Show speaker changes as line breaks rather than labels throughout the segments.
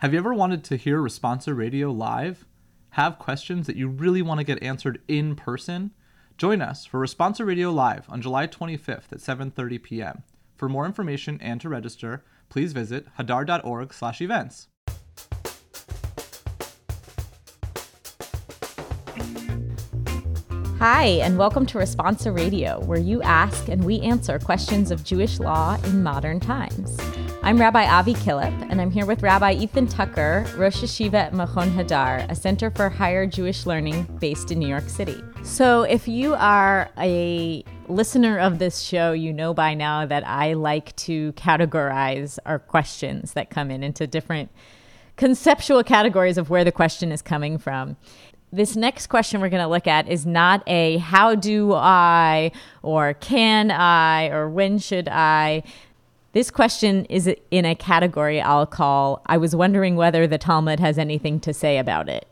Have you ever wanted to hear Responsa Radio live? Have questions that you really want to get answered in person? Join us for Responsa Radio Live on July 25th at 7:30 p.m. For more information and to register, please visit hadar.org/events.
Hi, and welcome to Responsa Radio, where you ask and we answer questions of Jewish law in modern times. I'm Rabbi Avi Killip, and I'm here with Rabbi Ethan Tucker, Rosh Yeshiva at Machon Hadar, a center for higher Jewish learning based in New York City. So, if you are a listener of this show, you know by now that I like to categorize our questions that come in into different conceptual categories of where the question is coming from this next question we're going to look at is not a how do I or can I or when should I. This question is in a category I'll call I was wondering whether the Talmud has anything to say about it.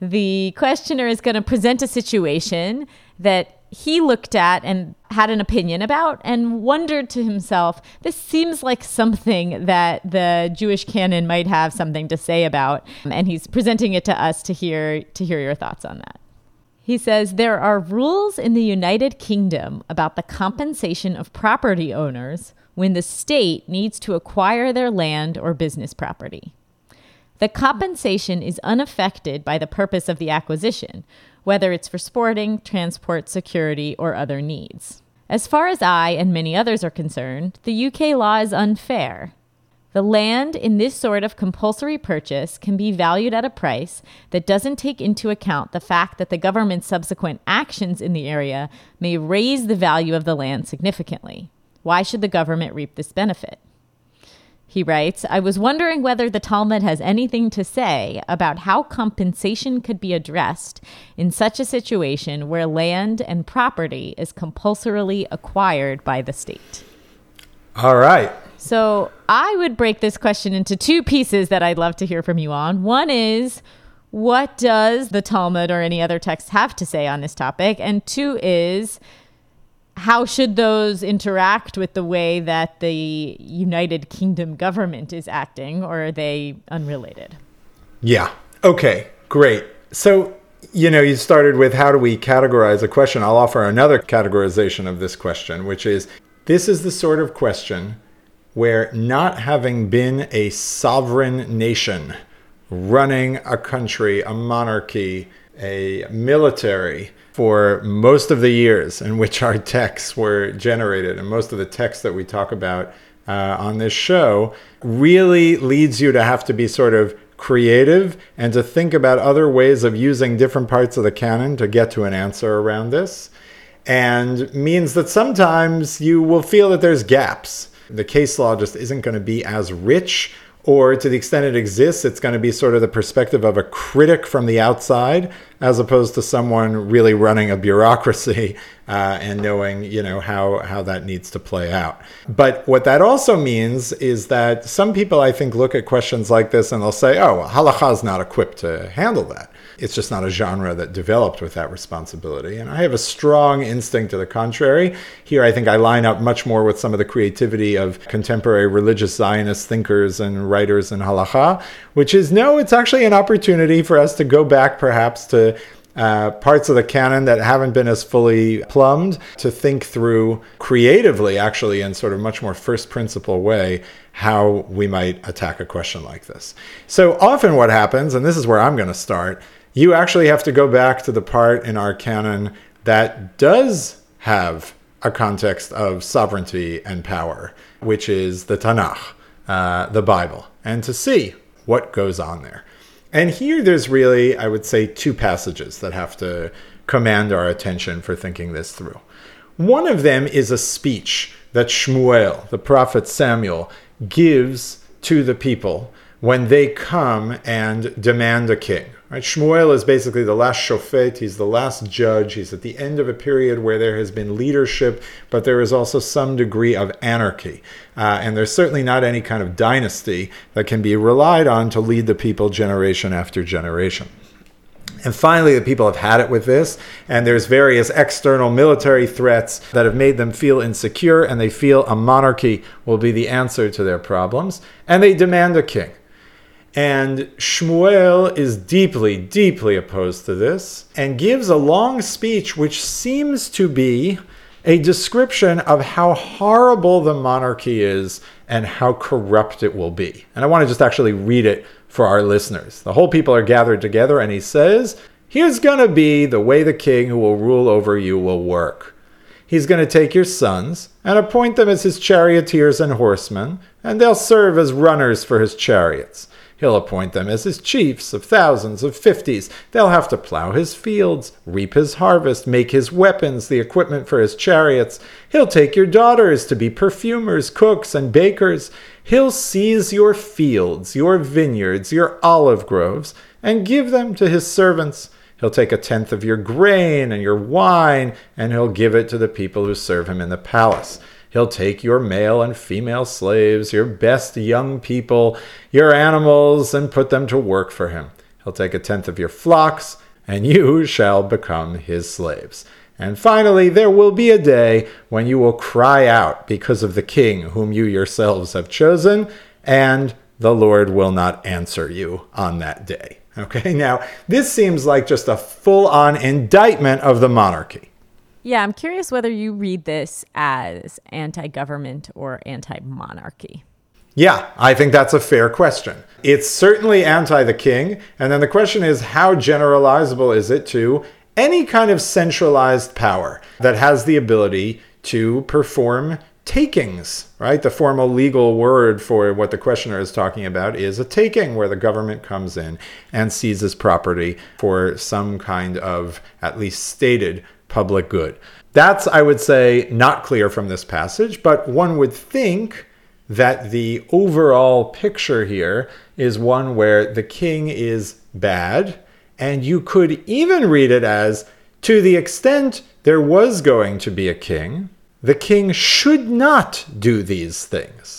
The questioner is going to present a situation that he looked at and had an opinion about and wondered to himself, this seems like something that the Jewish canon might have something to say about. And he's presenting it to us to hear to hear your thoughts on that. He says there are rules in the United Kingdom about the compensation of property owners when the state needs to acquire their land or business property. The compensation is unaffected by the purpose of the acquisition, whether it's for sporting, transport, security, or other needs. As far as I and many others are concerned, the UK law is unfair. The land in this sort of compulsory purchase can be valued at a price that doesn't take into account the fact that the government's subsequent actions in the area may raise the value of the land significantly. Why should the government reap this benefit? He writes, I was wondering whether the Talmud has anything to say about how compensation could be addressed in such a situation where land and property is compulsorily acquired by the state.
All right.
So I would break this question into two pieces that I'd love to hear from you on. One is, what does the Talmud or any other text have to say on this topic? And two is, how should those interact with the way that the United Kingdom government is acting, or are they unrelated?
Yeah. Okay. Great. So, you know, you started with how do we categorize a question? I'll offer another categorization of this question, which is this is the sort of question where not having been a sovereign nation running a country, a monarchy, a military, for most of the years in which our texts were generated and most of the texts that we talk about uh, on this show really leads you to have to be sort of creative and to think about other ways of using different parts of the canon to get to an answer around this and means that sometimes you will feel that there's gaps. The case law just isn't going to be as rich or to the extent it exists, it's going to be sort of the perspective of a critic from the outside, as opposed to someone really running a bureaucracy uh, and knowing, you know, how how that needs to play out. But what that also means is that some people, I think, look at questions like this and they'll say, "Oh, well, halacha is not equipped to handle that." It's just not a genre that developed with that responsibility. And I have a strong instinct to the contrary. Here, I think I line up much more with some of the creativity of contemporary religious Zionist thinkers and writers in halacha, which is no, it's actually an opportunity for us to go back perhaps to uh, parts of the canon that haven't been as fully plumbed to think through creatively, actually, in sort of much more first principle way, how we might attack a question like this. So often, what happens, and this is where I'm going to start, you actually have to go back to the part in our canon that does have a context of sovereignty and power, which is the Tanakh, uh, the Bible, and to see what goes on there. And here there's really, I would say, two passages that have to command our attention for thinking this through. One of them is a speech that Shmuel, the prophet Samuel, gives to the people when they come and demand a king. Right? Shmuel is basically the last shofet. He's the last judge. He's at the end of a period where there has been leadership, but there is also some degree of anarchy. Uh, and there's certainly not any kind of dynasty that can be relied on to lead the people generation after generation. And finally, the people have had it with this, and there's various external military threats that have made them feel insecure, and they feel a monarchy will be the answer to their problems, and they demand a king. And Shmuel is deeply, deeply opposed to this and gives a long speech which seems to be a description of how horrible the monarchy is and how corrupt it will be. And I want to just actually read it for our listeners. The whole people are gathered together, and he says, Here's going to be the way the king who will rule over you will work. He's going to take your sons and appoint them as his charioteers and horsemen, and they'll serve as runners for his chariots. He'll appoint them as his chiefs of thousands, of fifties. They'll have to plow his fields, reap his harvest, make his weapons, the equipment for his chariots. He'll take your daughters to be perfumers, cooks, and bakers. He'll seize your fields, your vineyards, your olive groves, and give them to his servants. He'll take a tenth of your grain and your wine, and he'll give it to the people who serve him in the palace. He'll take your male and female slaves, your best young people, your animals, and put them to work for him. He'll take a tenth of your flocks, and you shall become his slaves. And finally, there will be a day when you will cry out because of the king whom you yourselves have chosen, and the Lord will not answer you on that day. Okay, now this seems like just a full on indictment of the monarchy.
Yeah, I'm curious whether you read this as anti government or anti monarchy.
Yeah, I think that's a fair question. It's certainly anti the king. And then the question is how generalizable is it to any kind of centralized power that has the ability to perform takings, right? The formal legal word for what the questioner is talking about is a taking, where the government comes in and seizes property for some kind of at least stated public good. That's, I would say, not clear from this passage, but one would think that the overall picture here is one where the king is bad, and you could even read it as to the extent there was going to be a king, the king should not do these things.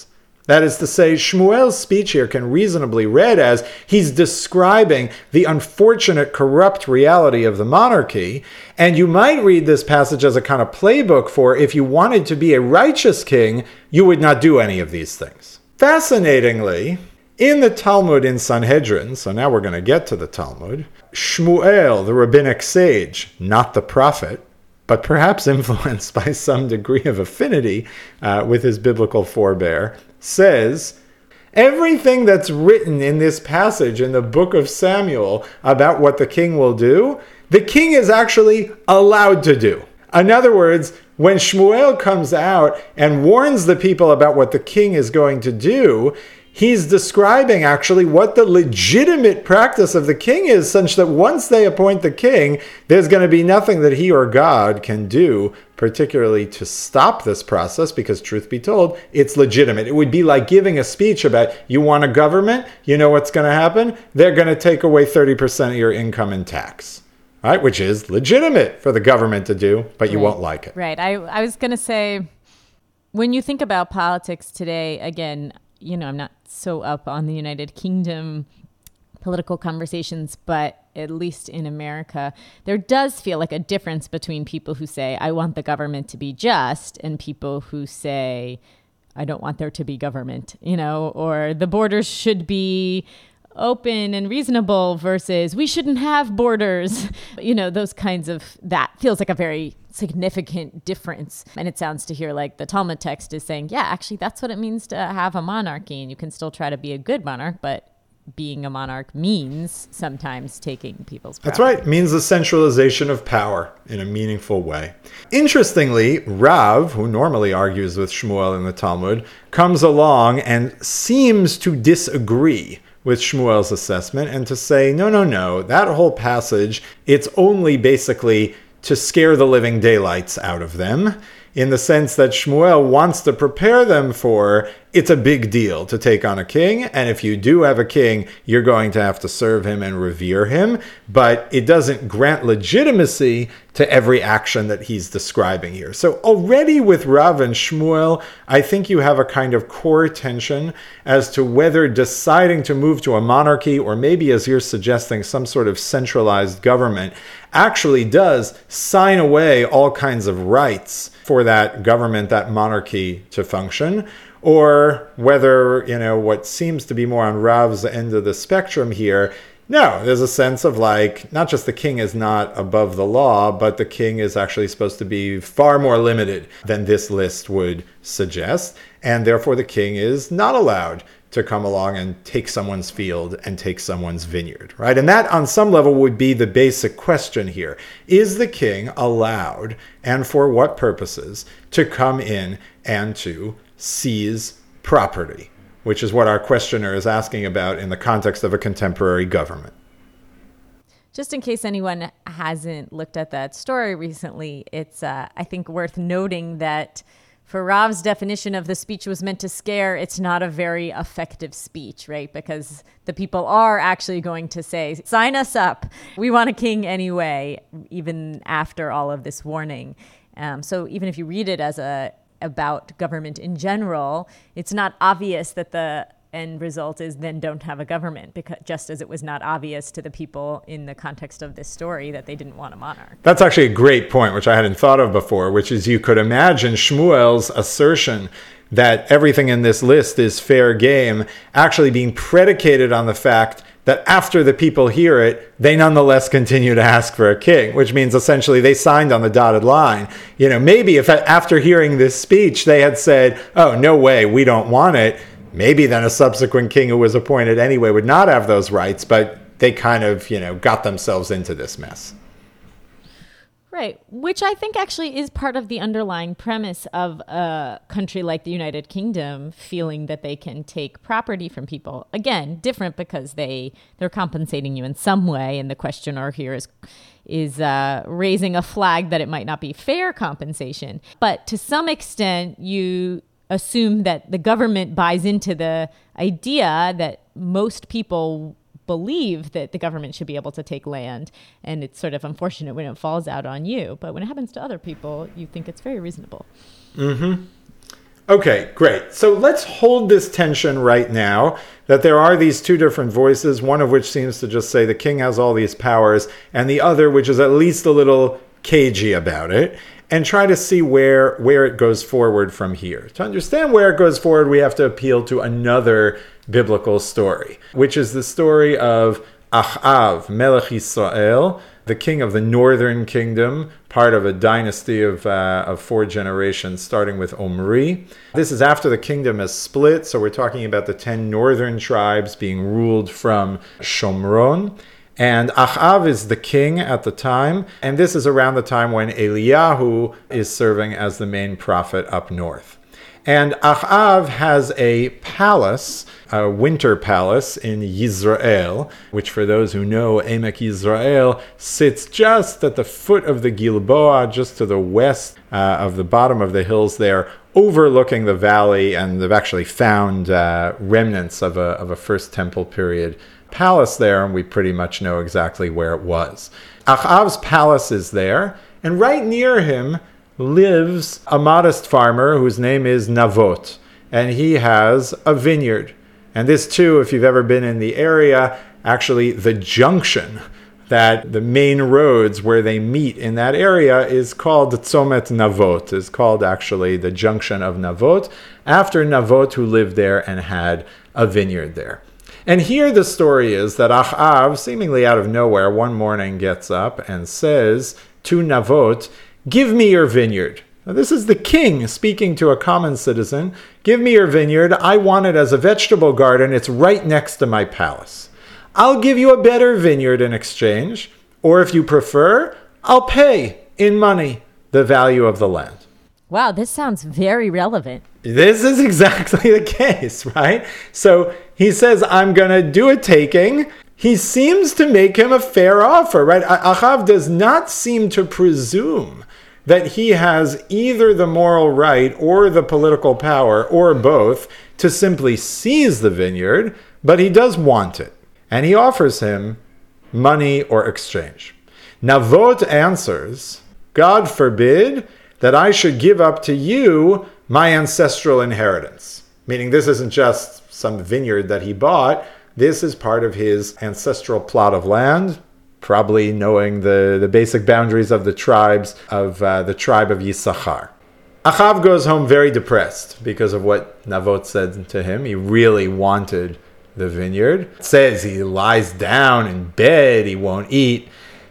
That is to say, Shmuel's speech here can reasonably read as he's describing the unfortunate corrupt reality of the monarchy. And you might read this passage as a kind of playbook for if you wanted to be a righteous king, you would not do any of these things. Fascinatingly, in the Talmud in Sanhedrin, so now we're going to get to the Talmud, Shmuel, the rabbinic sage, not the prophet, but perhaps influenced by some degree of affinity uh, with his biblical forebear, says everything that's written in this passage in the book of Samuel about what the king will do, the king is actually allowed to do. In other words, when Shmuel comes out and warns the people about what the king is going to do, he's describing actually what the legitimate practice of the king is, such that once they appoint the king, there's going to be nothing that he or God can do, particularly to stop this process, because truth be told, it's legitimate. It would be like giving a speech about you want a government, you know what's going to happen? They're going to take away 30% of your income in tax. Right, which is legitimate for the government to do, but you
right.
won't like it.
Right. I, I was going to say, when you think about politics today, again, you know, I'm not so up on the United Kingdom political conversations, but at least in America, there does feel like a difference between people who say, I want the government to be just, and people who say, I don't want there to be government, you know, or the borders should be open and reasonable versus we shouldn't have borders. You know, those kinds of that feels like a very significant difference. And it sounds to hear like the Talmud text is saying, yeah, actually, that's what it means to have a monarchy. And you can still try to be a good monarch, but being a monarch means sometimes taking people's
That's right. It means the centralization of power in a meaningful way. Interestingly, Rav, who normally argues with Shmuel in the Talmud, comes along and seems to disagree with Shmuel's assessment and to say, no, no, no, that whole passage, it's only basically to scare the living daylights out of them in the sense that Shmuel wants to prepare them for it's a big deal to take on a king. And if you do have a king, you're going to have to serve him and revere him. But it doesn't grant legitimacy to every action that he's describing here. So already with Rav and Shmuel, I think you have a kind of core tension as to whether deciding to move to a monarchy or maybe as you're suggesting some sort of centralized government actually does sign away all kinds of rights for that government, that monarchy to function, or whether, you know, what seems to be more on Rav's end of the spectrum here no, there's a sense of like, not just the king is not above the law, but the king is actually supposed to be far more limited than this list would suggest. And therefore, the king is not allowed to come along and take someone's field and take someone's vineyard, right? And that, on some level, would be the basic question here. Is the king allowed, and for what purposes, to come in and to seize property? which is what our questioner is asking about in the context of a contemporary government.
Just in case anyone hasn't looked at that story recently, it's, uh, I think, worth noting that for Rav's definition of the speech was meant to scare, it's not a very effective speech, right? Because the people are actually going to say, sign us up. We want a king anyway, even after all of this warning. Um, so even if you read it as a about government in general, it's not obvious that the end result is then don't have a government because just as it was not obvious to the people in the context of this story that they didn't want a monarch.
That's actually a great point which I hadn't thought of before, which is you could imagine Shmuel's assertion that everything in this list is fair game actually being predicated on the fact that after the people hear it, they nonetheless continue to ask for a king, which means essentially they signed on the dotted line. You know, maybe if after hearing this speech they had said, oh, no way, we don't want it, maybe then a subsequent king who was appointed anyway would not have those rights, but they kind of, you know, got themselves into this mess.
Right, which I think actually is part of the underlying premise of a country like the United Kingdom feeling that they can take property from people. Again, different because they they're compensating you in some way, and the questioner here is is uh, raising a flag that it might not be fair compensation. But to some extent, you assume that the government buys into the idea that most people believe that the government should be able to take land. And it's sort of unfortunate when it falls out on you. But when it happens to other people, you think it's very reasonable.
Mm-hmm. Okay, great. So let's hold this tension right now that there are these two different voices, one of which seems to just say the king has all these powers, and the other, which is at least a little cagey about it, and try to see where where it goes forward from here. To understand where it goes forward, we have to appeal to another biblical story, which is the story of Achav, Melech the king of the northern kingdom, part of a dynasty of, uh, of four generations, starting with Omri. This is after the kingdom has split, so we're talking about the ten northern tribes being ruled from Shomron. And Achav is the king at the time, and this is around the time when Eliyahu is serving as the main prophet up north. And Achav has a palace a winter palace in Yisrael, which for those who know Emek Yisrael sits just at the foot of the Gilboa, just to the west uh, of the bottom of the hills there, overlooking the valley, and they've actually found uh, remnants of a, of a first temple period palace there, and we pretty much know exactly where it was. Achav's palace is there, and right near him lives a modest farmer whose name is Navot, and he has a vineyard. And this, too, if you've ever been in the area, actually, the junction that the main roads where they meet in that area is called Tzomet Navot, is called actually the junction of Navot, after Navot who lived there and had a vineyard there. And here the story is that Achav, seemingly out of nowhere, one morning gets up and says to Navot, Give me your vineyard. Now, this is the king speaking to a common citizen. Give me your vineyard. I want it as a vegetable garden. It's right next to my palace. I'll give you a better vineyard in exchange, or if you prefer, I'll pay in money the value of the land.
Wow, this sounds very relevant.
This is exactly the case, right? So he says, I'm going to do a taking. He seems to make him a fair offer, right? Achav does not seem to presume that he has either the moral right or the political power or both to simply seize the vineyard, but he does want it. And he offers him money or exchange. Navot answers, God forbid that I should give up to you my ancestral inheritance. Meaning, this isn't just some vineyard that he bought, this is part of his ancestral plot of land, probably knowing the, the basic boundaries of the tribes of uh, the tribe of Yisachar. Achav goes home very depressed because of what Navot said to him. He really wanted the vineyard. It says he lies down in bed, he won't eat.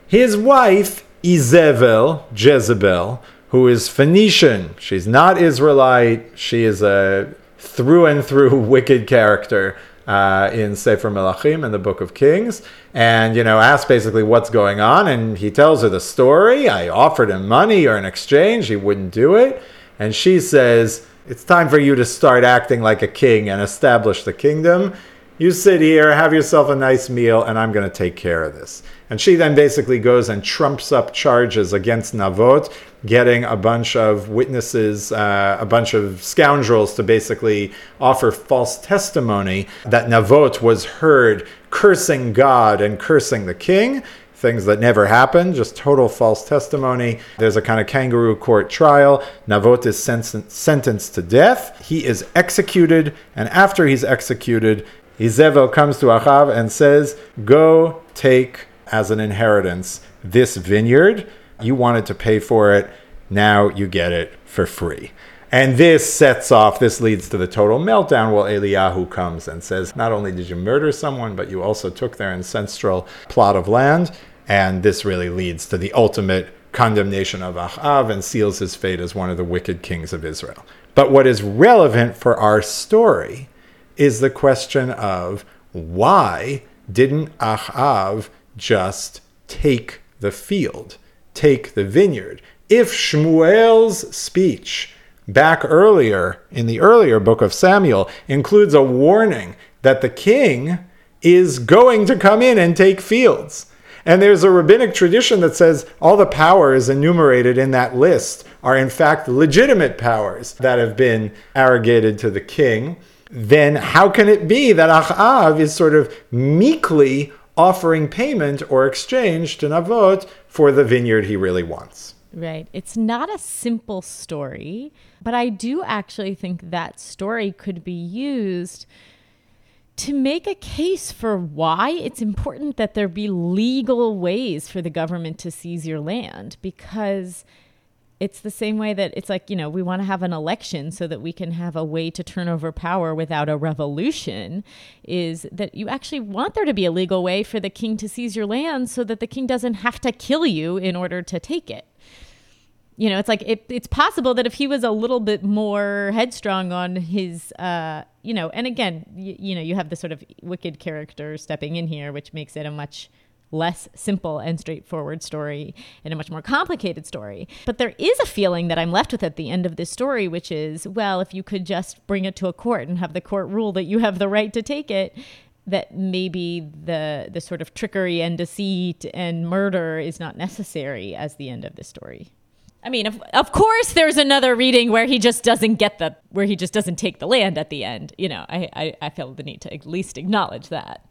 His wife, Izebel, Jezebel, who is Phoenician, she's not Israelite, she is a through and through wicked character. Uh, in Sefer Melachim in the Book of Kings, and you know asks basically what's going on, and he tells her the story. I offered him money or an exchange, he wouldn't do it, and she says, "It's time for you to start acting like a king and establish the kingdom." You sit here, have yourself a nice meal, and I'm going to take care of this. And she then basically goes and trumps up charges against Navot, getting a bunch of witnesses, uh, a bunch of scoundrels to basically offer false testimony that Navot was heard cursing God and cursing the king. Things that never happened, just total false testimony. There's a kind of kangaroo court trial. Navot is sen- sentenced to death. He is executed, and after he's executed, Izevel comes to Achav and says, Go take as an inheritance this vineyard. You wanted to pay for it. Now you get it for free. And this sets off, this leads to the total meltdown. Well, Eliyahu comes and says, Not only did you murder someone, but you also took their ancestral plot of land. And this really leads to the ultimate condemnation of Achav and seals his fate as one of the wicked kings of Israel. But what is relevant for our story is the question of why didn't Achav just take the field, take the vineyard? If Shmuel's speech back earlier in the earlier book of Samuel includes a warning that the king is going to come in and take fields. And there's a rabbinic tradition that says all the powers enumerated in that list are in fact legitimate powers that have been arrogated to the king then how can it be that Achav is sort of meekly offering payment or exchange to Navot for the vineyard he really wants?
Right. It's not a simple story, but I do actually think that story could be used to make a case for why it's important that there be legal ways for the government to seize your land because it's the same way that it's like, you know, we want to have an election so that we can have a way to turn over power without a revolution, is that you actually want there to be a legal way for the king to seize your land so that the king doesn't have to kill you in order to take it. You know, it's like it, it's possible that if he was a little bit more headstrong on his, uh, you know, and again, y- you know, you have the sort of wicked character stepping in here, which makes it a much less simple and straightforward story and a much more complicated story. But there is a feeling that I'm left with at the end of this story, which is, well, if you could just bring it to a court and have the court rule that you have the right to take it, that maybe the the sort of trickery and deceit and murder is not necessary as the end of the story. I mean, of, of course, there's another reading where he just doesn't get the, where he just doesn't take the land at the end. You know, I, I, I feel the need to at least acknowledge that.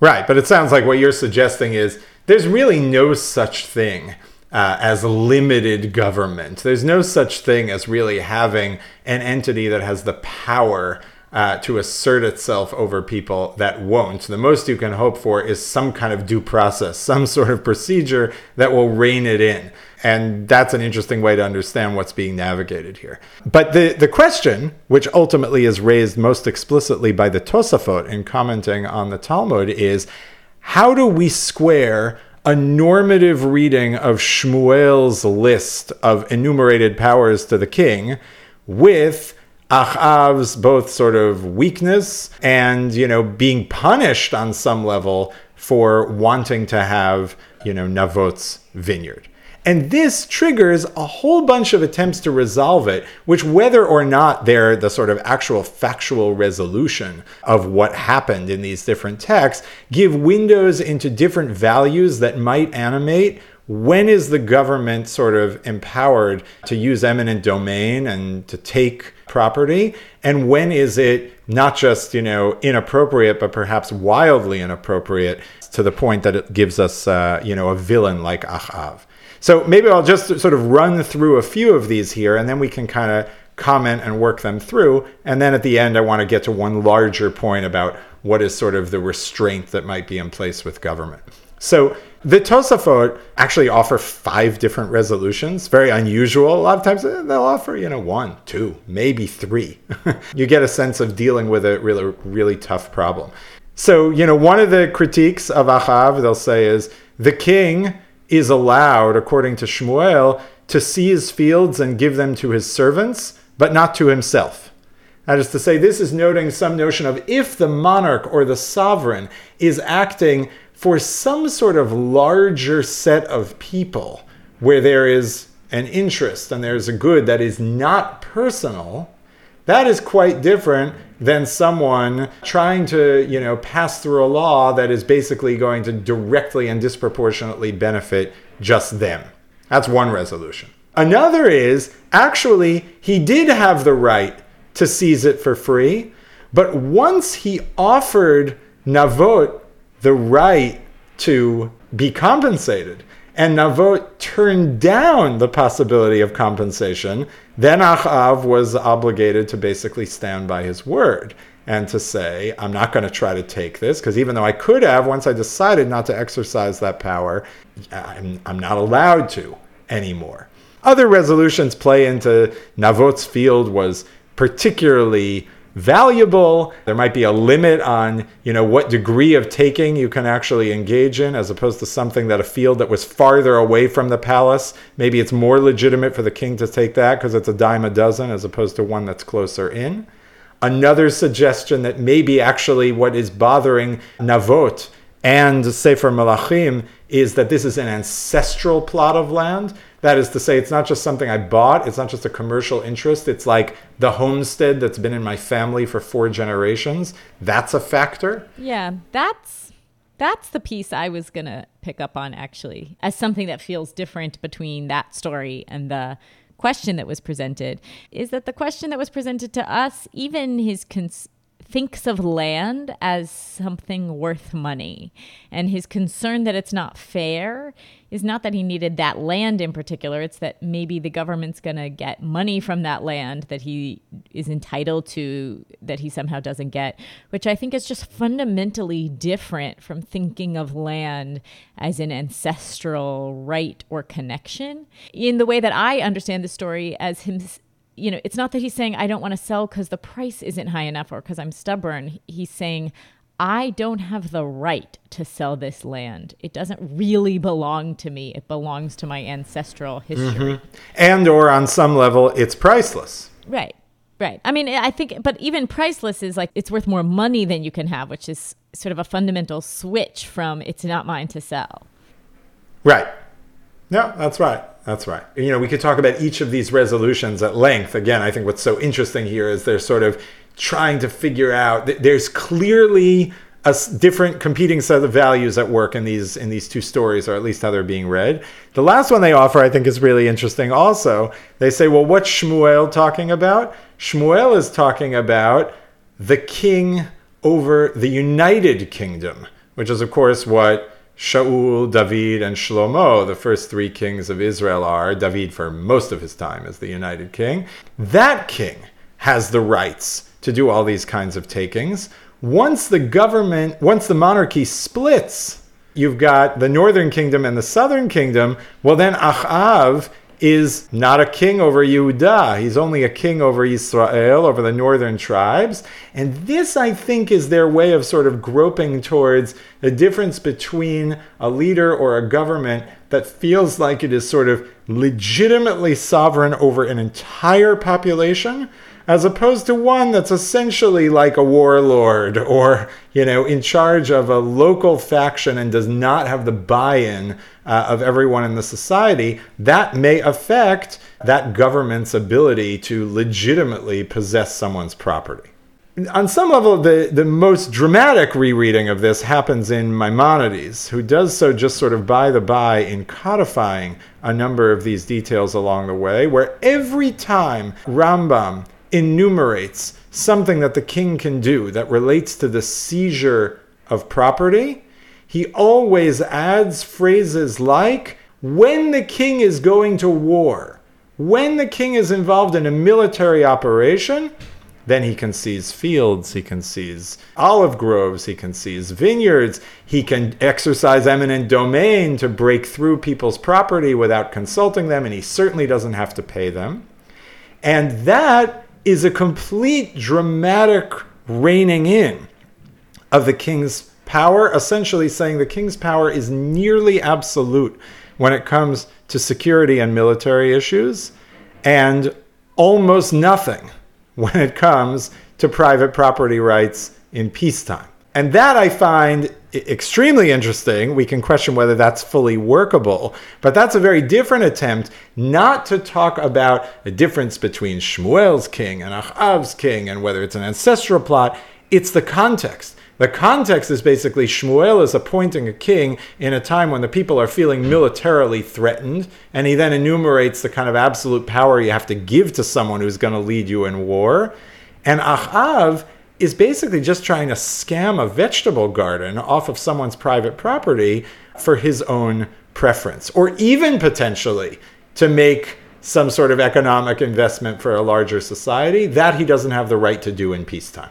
Right, but it sounds like what you're suggesting is there's really no such thing uh, as limited government. There's no such thing as really having an entity that has the power uh, to assert itself over people that won't. The most you can hope for is some kind of due process, some sort of procedure that will rein it in. And that's an interesting way to understand what's being navigated here. But the, the question, which ultimately is raised most explicitly by the Tosafot in commenting on the Talmud, is how do we square a normative reading of Shmuel's list of enumerated powers to the king with Achav's both sort of weakness and, you know, being punished on some level for wanting to have, you know, Navot's vineyard. And this triggers a whole bunch of attempts to resolve it, which, whether or not they're the sort of actual factual resolution of what happened in these different texts, give windows into different values that might animate when is the government sort of empowered to use eminent domain and to take property and when is it not just you know inappropriate but perhaps wildly inappropriate to the point that it gives us uh, you know a villain like achav so maybe I'll just sort of run through a few of these here, and then we can kind of comment and work them through. And then at the end, I want to get to one larger point about what is sort of the restraint that might be in place with government. So the Tosafot actually offer five different resolutions, very unusual. A lot of times eh, they'll offer, you know, one, two, maybe three. you get a sense of dealing with a really, really tough problem. So, you know, one of the critiques of Achav, they'll say, is the king is allowed, according to Shmuel, to seize fields and give them to his servants, but not to himself. That is to say, this is noting some notion of if the monarch or the sovereign is acting for some sort of larger set of people where there is an interest and there's a good that is not personal, that is quite different than someone trying to, you know, pass through a law that is basically going to directly and disproportionately benefit just them. That's one resolution. Another is actually he did have the right to seize it for free, but once he offered Navot the right to be compensated. And Navot turned down the possibility of compensation. Then Achav was obligated to basically stand by his word and to say, I'm not going to try to take this, because even though I could have, once I decided not to exercise that power, I'm, I'm not allowed to anymore. Other resolutions play into Navot's field was particularly valuable. There might be a limit on, you know, what degree of taking you can actually engage in as opposed to something that a field that was farther away from the palace. Maybe it's more legitimate for the king to take that because it's a dime a dozen as opposed to one that's closer in. Another suggestion that maybe actually what is bothering Navot and Sefer Melachim is that this is an ancestral plot of land that is to say, it's not just something I bought, it's not just a commercial interest, it's like the homestead that's been in my family for four generations. That's a factor.
Yeah, that's that's the piece I was going to pick up on actually as something that feels different between that story and the question that was presented is that the question that was presented to us even his cons- thinks of land as something worth money. And his concern that it's not fair is not that he needed that land in particular, it's that maybe the government's going to get money from that land that he is entitled to, that he somehow doesn't get, which I think is just fundamentally different from thinking of land as an ancestral right or connection. In the way that I understand the story as him you know, it's not that he's saying, I don't want to sell because the price isn't high enough or because I'm stubborn. He's saying, I don't have the right to sell this land. It doesn't really belong to me. It belongs to my ancestral history. Mm-hmm.
And or on some level it's priceless.
Right. Right. I mean, I think but even priceless is like it's worth more money than you can have, which is sort of a fundamental switch from it's not mine to sell.
Right. No, that's right. That's right. You know, we could talk about each of these resolutions at length. Again, I think what's so interesting here is they're sort of trying to figure out there's clearly a different competing set of values at work in these in these two stories or at least how they're being read the last one they offer i think is really interesting also they say well what's shmuel talking about shmuel is talking about the king over the united kingdom which is of course what Shaul, David, and Shlomo, the first three kings of Israel, are. David, for most of his time, is the united king. That king has the rights to do all these kinds of takings. Once the government, once the monarchy splits, you've got the northern kingdom and the southern kingdom. Well, then Achav is not a king over Yehuda. He's only a king over Israel, over the northern tribes. And this, I think, is their way of sort of groping towards the difference between a leader or a government that feels like it is sort of legitimately sovereign over an entire population as opposed to one that's essentially like a warlord or, you know, in charge of a local faction and does not have the buy in uh, of everyone in the society, that may affect that government's ability to legitimately possess someone's property. On some level, the, the most dramatic rereading of this happens in Maimonides, who does so just sort of by the by in codifying a number of these details along the way, where every time Rambam enumerates something that the king can do that relates to the seizure of property, he always adds phrases like, when the king is going to war, when the king is involved in a military operation, then he can seize fields, he can seize olive groves, he can seize vineyards, he can exercise eminent domain to break through people's property without consulting them, and he certainly doesn't have to pay them. And that is a complete dramatic reining in of the king's power, essentially saying the king's power is nearly absolute when it comes to security and military issues, and almost nothing when it comes to private property rights in peacetime. And that I find extremely interesting. We can question whether that's fully workable, but that's a very different attempt not to talk about the difference between Shmuel's king and Achav's king and whether it's an ancestral plot. It's the context. The context is basically Shmuel is appointing a king in a time when the people are feeling militarily threatened, and he then enumerates the kind of absolute power you have to give to someone who's going to lead you in war. And Achav is basically just trying to scam a vegetable garden off of someone's private property for his own preference, or even potentially to make some sort of economic investment for a larger society that he doesn't have the right to do in peacetime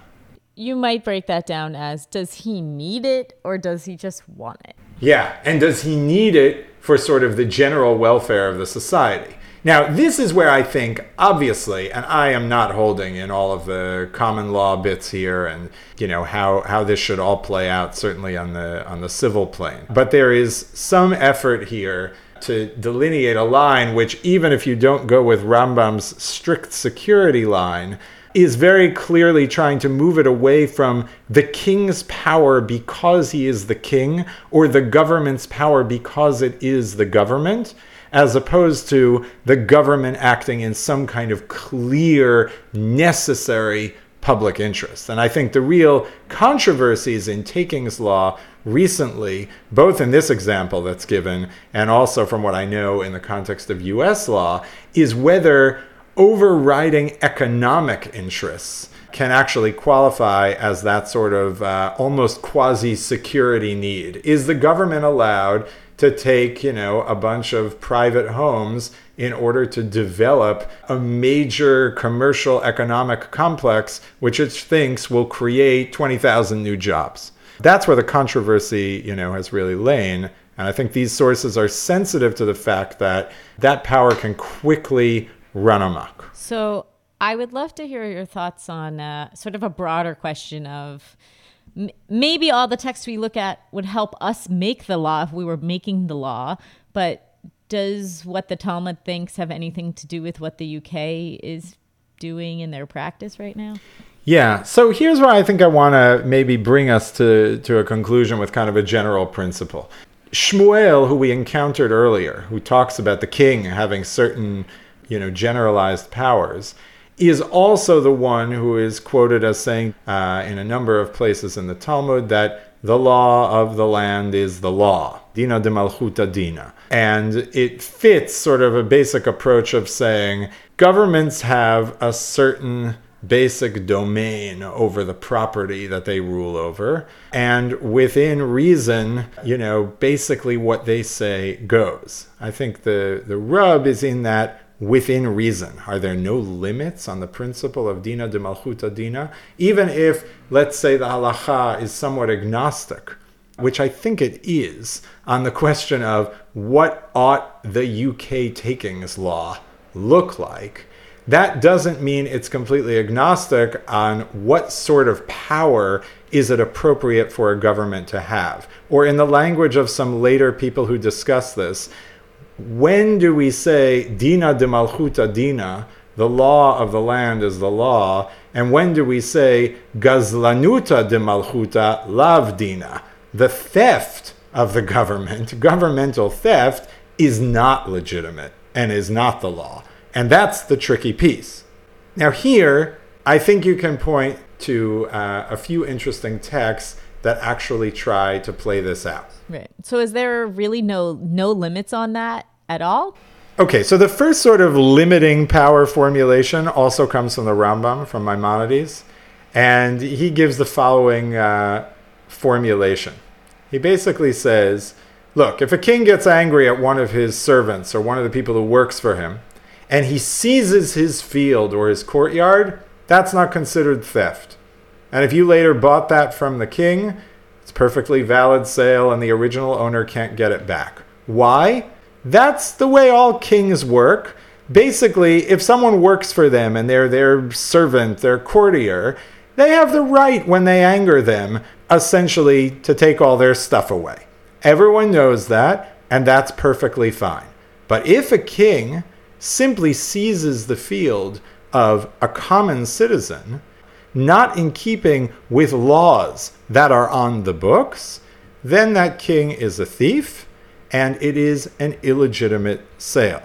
you might break that down as does he need it or does he just want it?
Yeah, and does he need it for sort of the general welfare of the society? Now, this is where I think, obviously, and I am not holding in all of the common law bits here and, you know, how, how this should all play out, certainly on the, on the civil plane. But there is some effort here to delineate a line which, even if you don't go with Rambam's strict security line, is very clearly trying to move it away from the king's power because he is the king or the government's power because it is the government as opposed to the government acting in some kind of clear, necessary public interest. And I think the real controversies in takings law recently, both in this example that's given and also from what I know in the context of US law, is whether overriding economic interests can actually qualify as that sort of uh, almost quasi security need. Is the government allowed to take, you know, a bunch of private homes in order to develop a major commercial economic complex which it thinks will create 20,000 new jobs? That's where the controversy, you know, has really lain. And I think these sources are sensitive to the fact that that power can quickly run amok.
So I would love to hear your thoughts on uh, sort of a broader question of m- maybe all the texts we look at would help us make the law if we were making the law, but does what the Talmud thinks have anything to do with what the UK is doing in their practice right now?
Yeah. So here's where I think I want to maybe bring us to, to a conclusion with kind of a general principle. Shmuel, who we encountered earlier, who talks about the king having certain you know, generalized powers, is also the one who is quoted as saying uh, in a number of places in the Talmud that the law of the land is the law, dina de malchuta dina. And it fits sort of a basic approach of saying governments have a certain basic domain over the property that they rule over. And within reason, you know, basically what they say goes. I think the, the rub is in that within reason? Are there no limits on the principle of dina de malchuta dina? Even if, let's say, the halacha is somewhat agnostic, which I think it is, on the question of what ought the UK takings law look like, that doesn't mean it's completely agnostic on what sort of power is it appropriate for a government to have. Or, in the language of some later people who discuss this, when do we say dina de malchuta dina, the law of the land is the law, and when do we say gazlanuta de malchuta lav dina, the theft of the government, governmental theft, is not legitimate and is not the law. And that's the tricky piece. Now, here, I think you can point to uh, a few interesting texts that actually try to play this out.
Right. So is there really no no limits on that at all?
Okay, so the first sort of limiting power formulation also comes from the Rambam, from Maimonides, and he gives the following uh, formulation. He basically says, look, if a king gets angry at one of his servants or one of the people who works for him, and he seizes his field or his courtyard, that's not considered theft. And if you later bought that from the king, it's perfectly valid sale and the original owner can't get it back. Why? That's the way all kings work. Basically, if someone works for them and they're their servant, their courtier, they have the right when they anger them, essentially, to take all their stuff away. Everyone knows that, and that's perfectly fine. But if a king simply seizes the field of a common citizen, not in keeping with laws that are on the books, then that king is a thief and it is an illegitimate sale.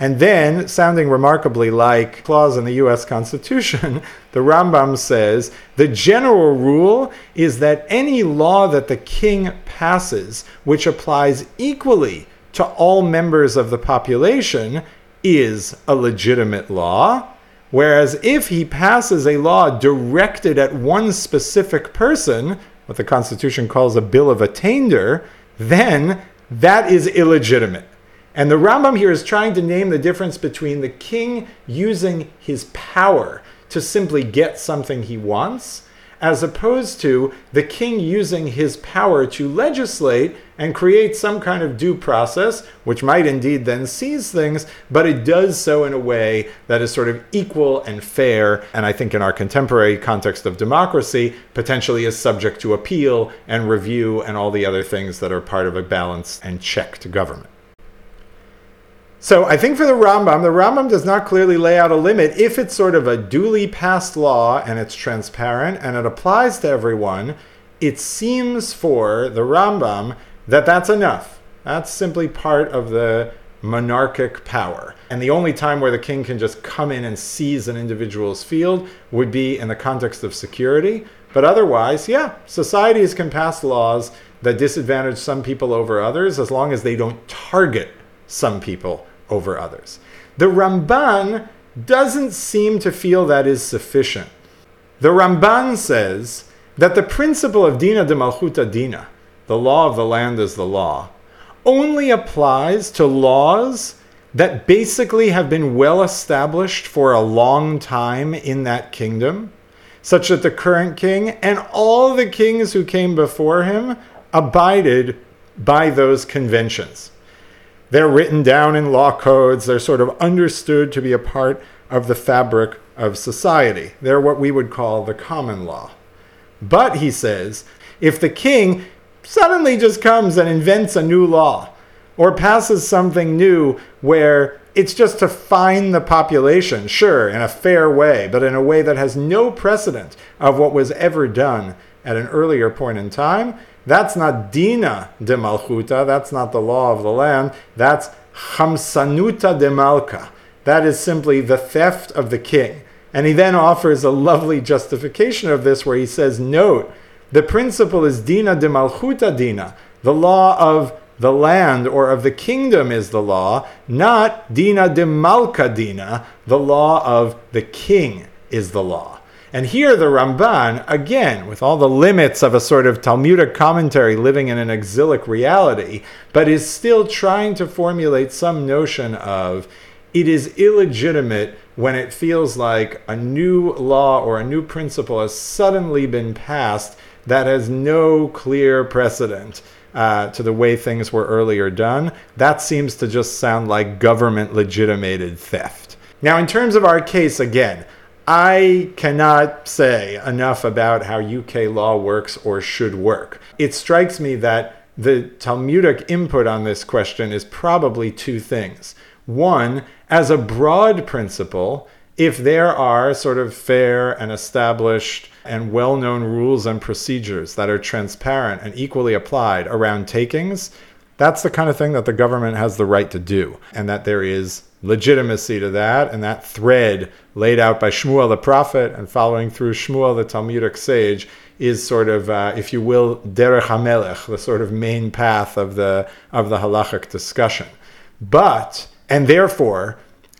And then, sounding remarkably like clause in the US Constitution, the Rambam says the general rule is that any law that the king passes, which applies equally to all members of the population, is a legitimate law. Whereas if he passes a law directed at one specific person, what the Constitution calls a bill of attainder, then that is illegitimate. And the Rambam here is trying to name the difference between the king using his power to simply get something he wants, as opposed to the king using his power to legislate and create some kind of due process, which might indeed then seize things, but it does so in a way that is sort of equal and fair, and I think in our contemporary context of democracy, potentially is subject to appeal and review and all the other things that are part of a balanced and checked government. So I think for the Rambam, the Rambam does not clearly lay out a limit. If it's sort of a duly passed law and it's transparent and it applies to everyone, it seems for the Rambam that that's enough. That's simply part of the monarchic power. And the only time where the king can just come in and seize an individual's field would be in the context of security. But otherwise, yeah, societies can pass laws that disadvantage some people over others as long as they don't target some people over others. The Ramban doesn't seem to feel that is sufficient. The Ramban says that the principle of Dina de Malchuta Dina, the law of the land is the law, only applies to laws that basically have been well established for a long time in that kingdom, such that the current king and all the kings who came before him abided by those conventions. They're written down in law codes. They're sort of understood to be a part of the fabric of society. They're what we would call the common law. But, he says, if the king suddenly just comes and invents a new law or passes something new where it's just to fine the population, sure, in a fair way, but in a way that has no precedent of what was ever done at an earlier point in time, that's not dina de malchuta. That's not the law of the land. That's chamsanuta de malka. That is simply the theft of the king. And he then offers a lovely justification of this where he says, Note, the principle is dina de malchuta dina. The law of the land or of the kingdom is the law, not dina de malka dina. The law of the king is the law. And here the Ramban, again, with all the limits of a sort of Talmudic commentary living in an exilic reality, but is still trying to formulate some notion of it is illegitimate when it feels like a new law or a new principle has suddenly been passed that has no clear precedent. Uh, to the way things were earlier done, that seems to just sound like government legitimated theft. Now, in terms of our case, again, I cannot say enough about how UK law works or should work. It strikes me that the Talmudic input on this question is probably two things. One, as a broad principle, if there are sort of fair and established and well known rules and procedures that are transparent and equally applied around takings, that's the kind of thing that the government has the right to do, and that there is legitimacy to that, and that thread laid out by Shmuel the prophet and following through Shmuel the Talmudic sage is sort of, uh, if you will, derech hamelech, the sort of main path of the of the halachic discussion. But and therefore,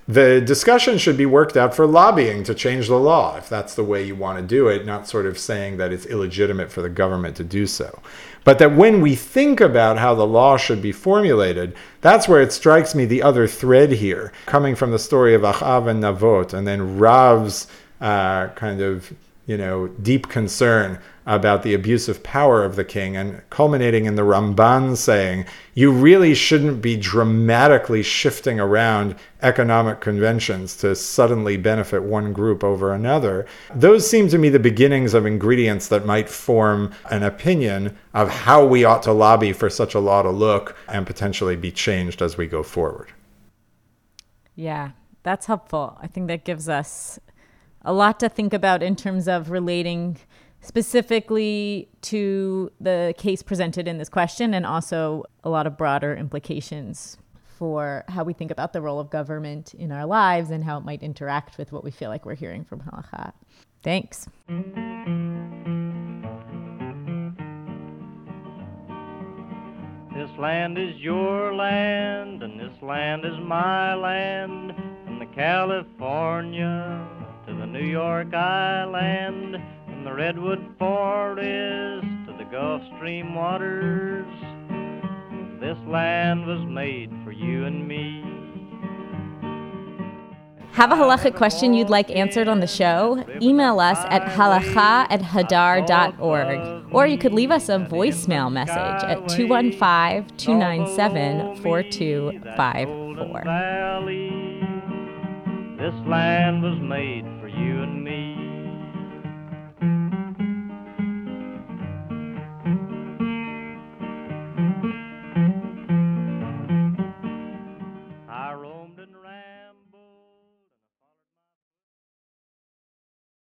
the discussion should be worked out for lobbying to change the law, if that's the way you want to do it, not sort of saying that it's illegitimate for the government to do so. But that when we think about how the law should be formulated, that's where it strikes me the other thread here, coming from the story of Achav and Navot, and then Rav's uh, kind of you know, deep concern about the abuse of power of the king, and culminating in the Ramban saying, you really shouldn't be dramatically shifting around economic conventions to suddenly benefit one group over another. Those seem to me the beginnings of ingredients that might form an opinion of how we ought to lobby for such a law to look and potentially be changed as we go forward.
Yeah, that's helpful. I think that gives us a lot to think about in terms of relating specifically to the case presented in this question and also a lot of broader implications for how we think about the role of government in our lives and how it might interact with what we feel like we're hearing from halacha. Thanks.
This land is your land, and this land is my land, from the California to the New York Island, the Redwood Forest to the Gulf Stream waters. This land was made for you and me.
Have a halachic question you'd like answered on the show? Email us at halacha at hadar.org. Or you could leave us a voicemail message at 215 297 4254.
This land was made for you and me.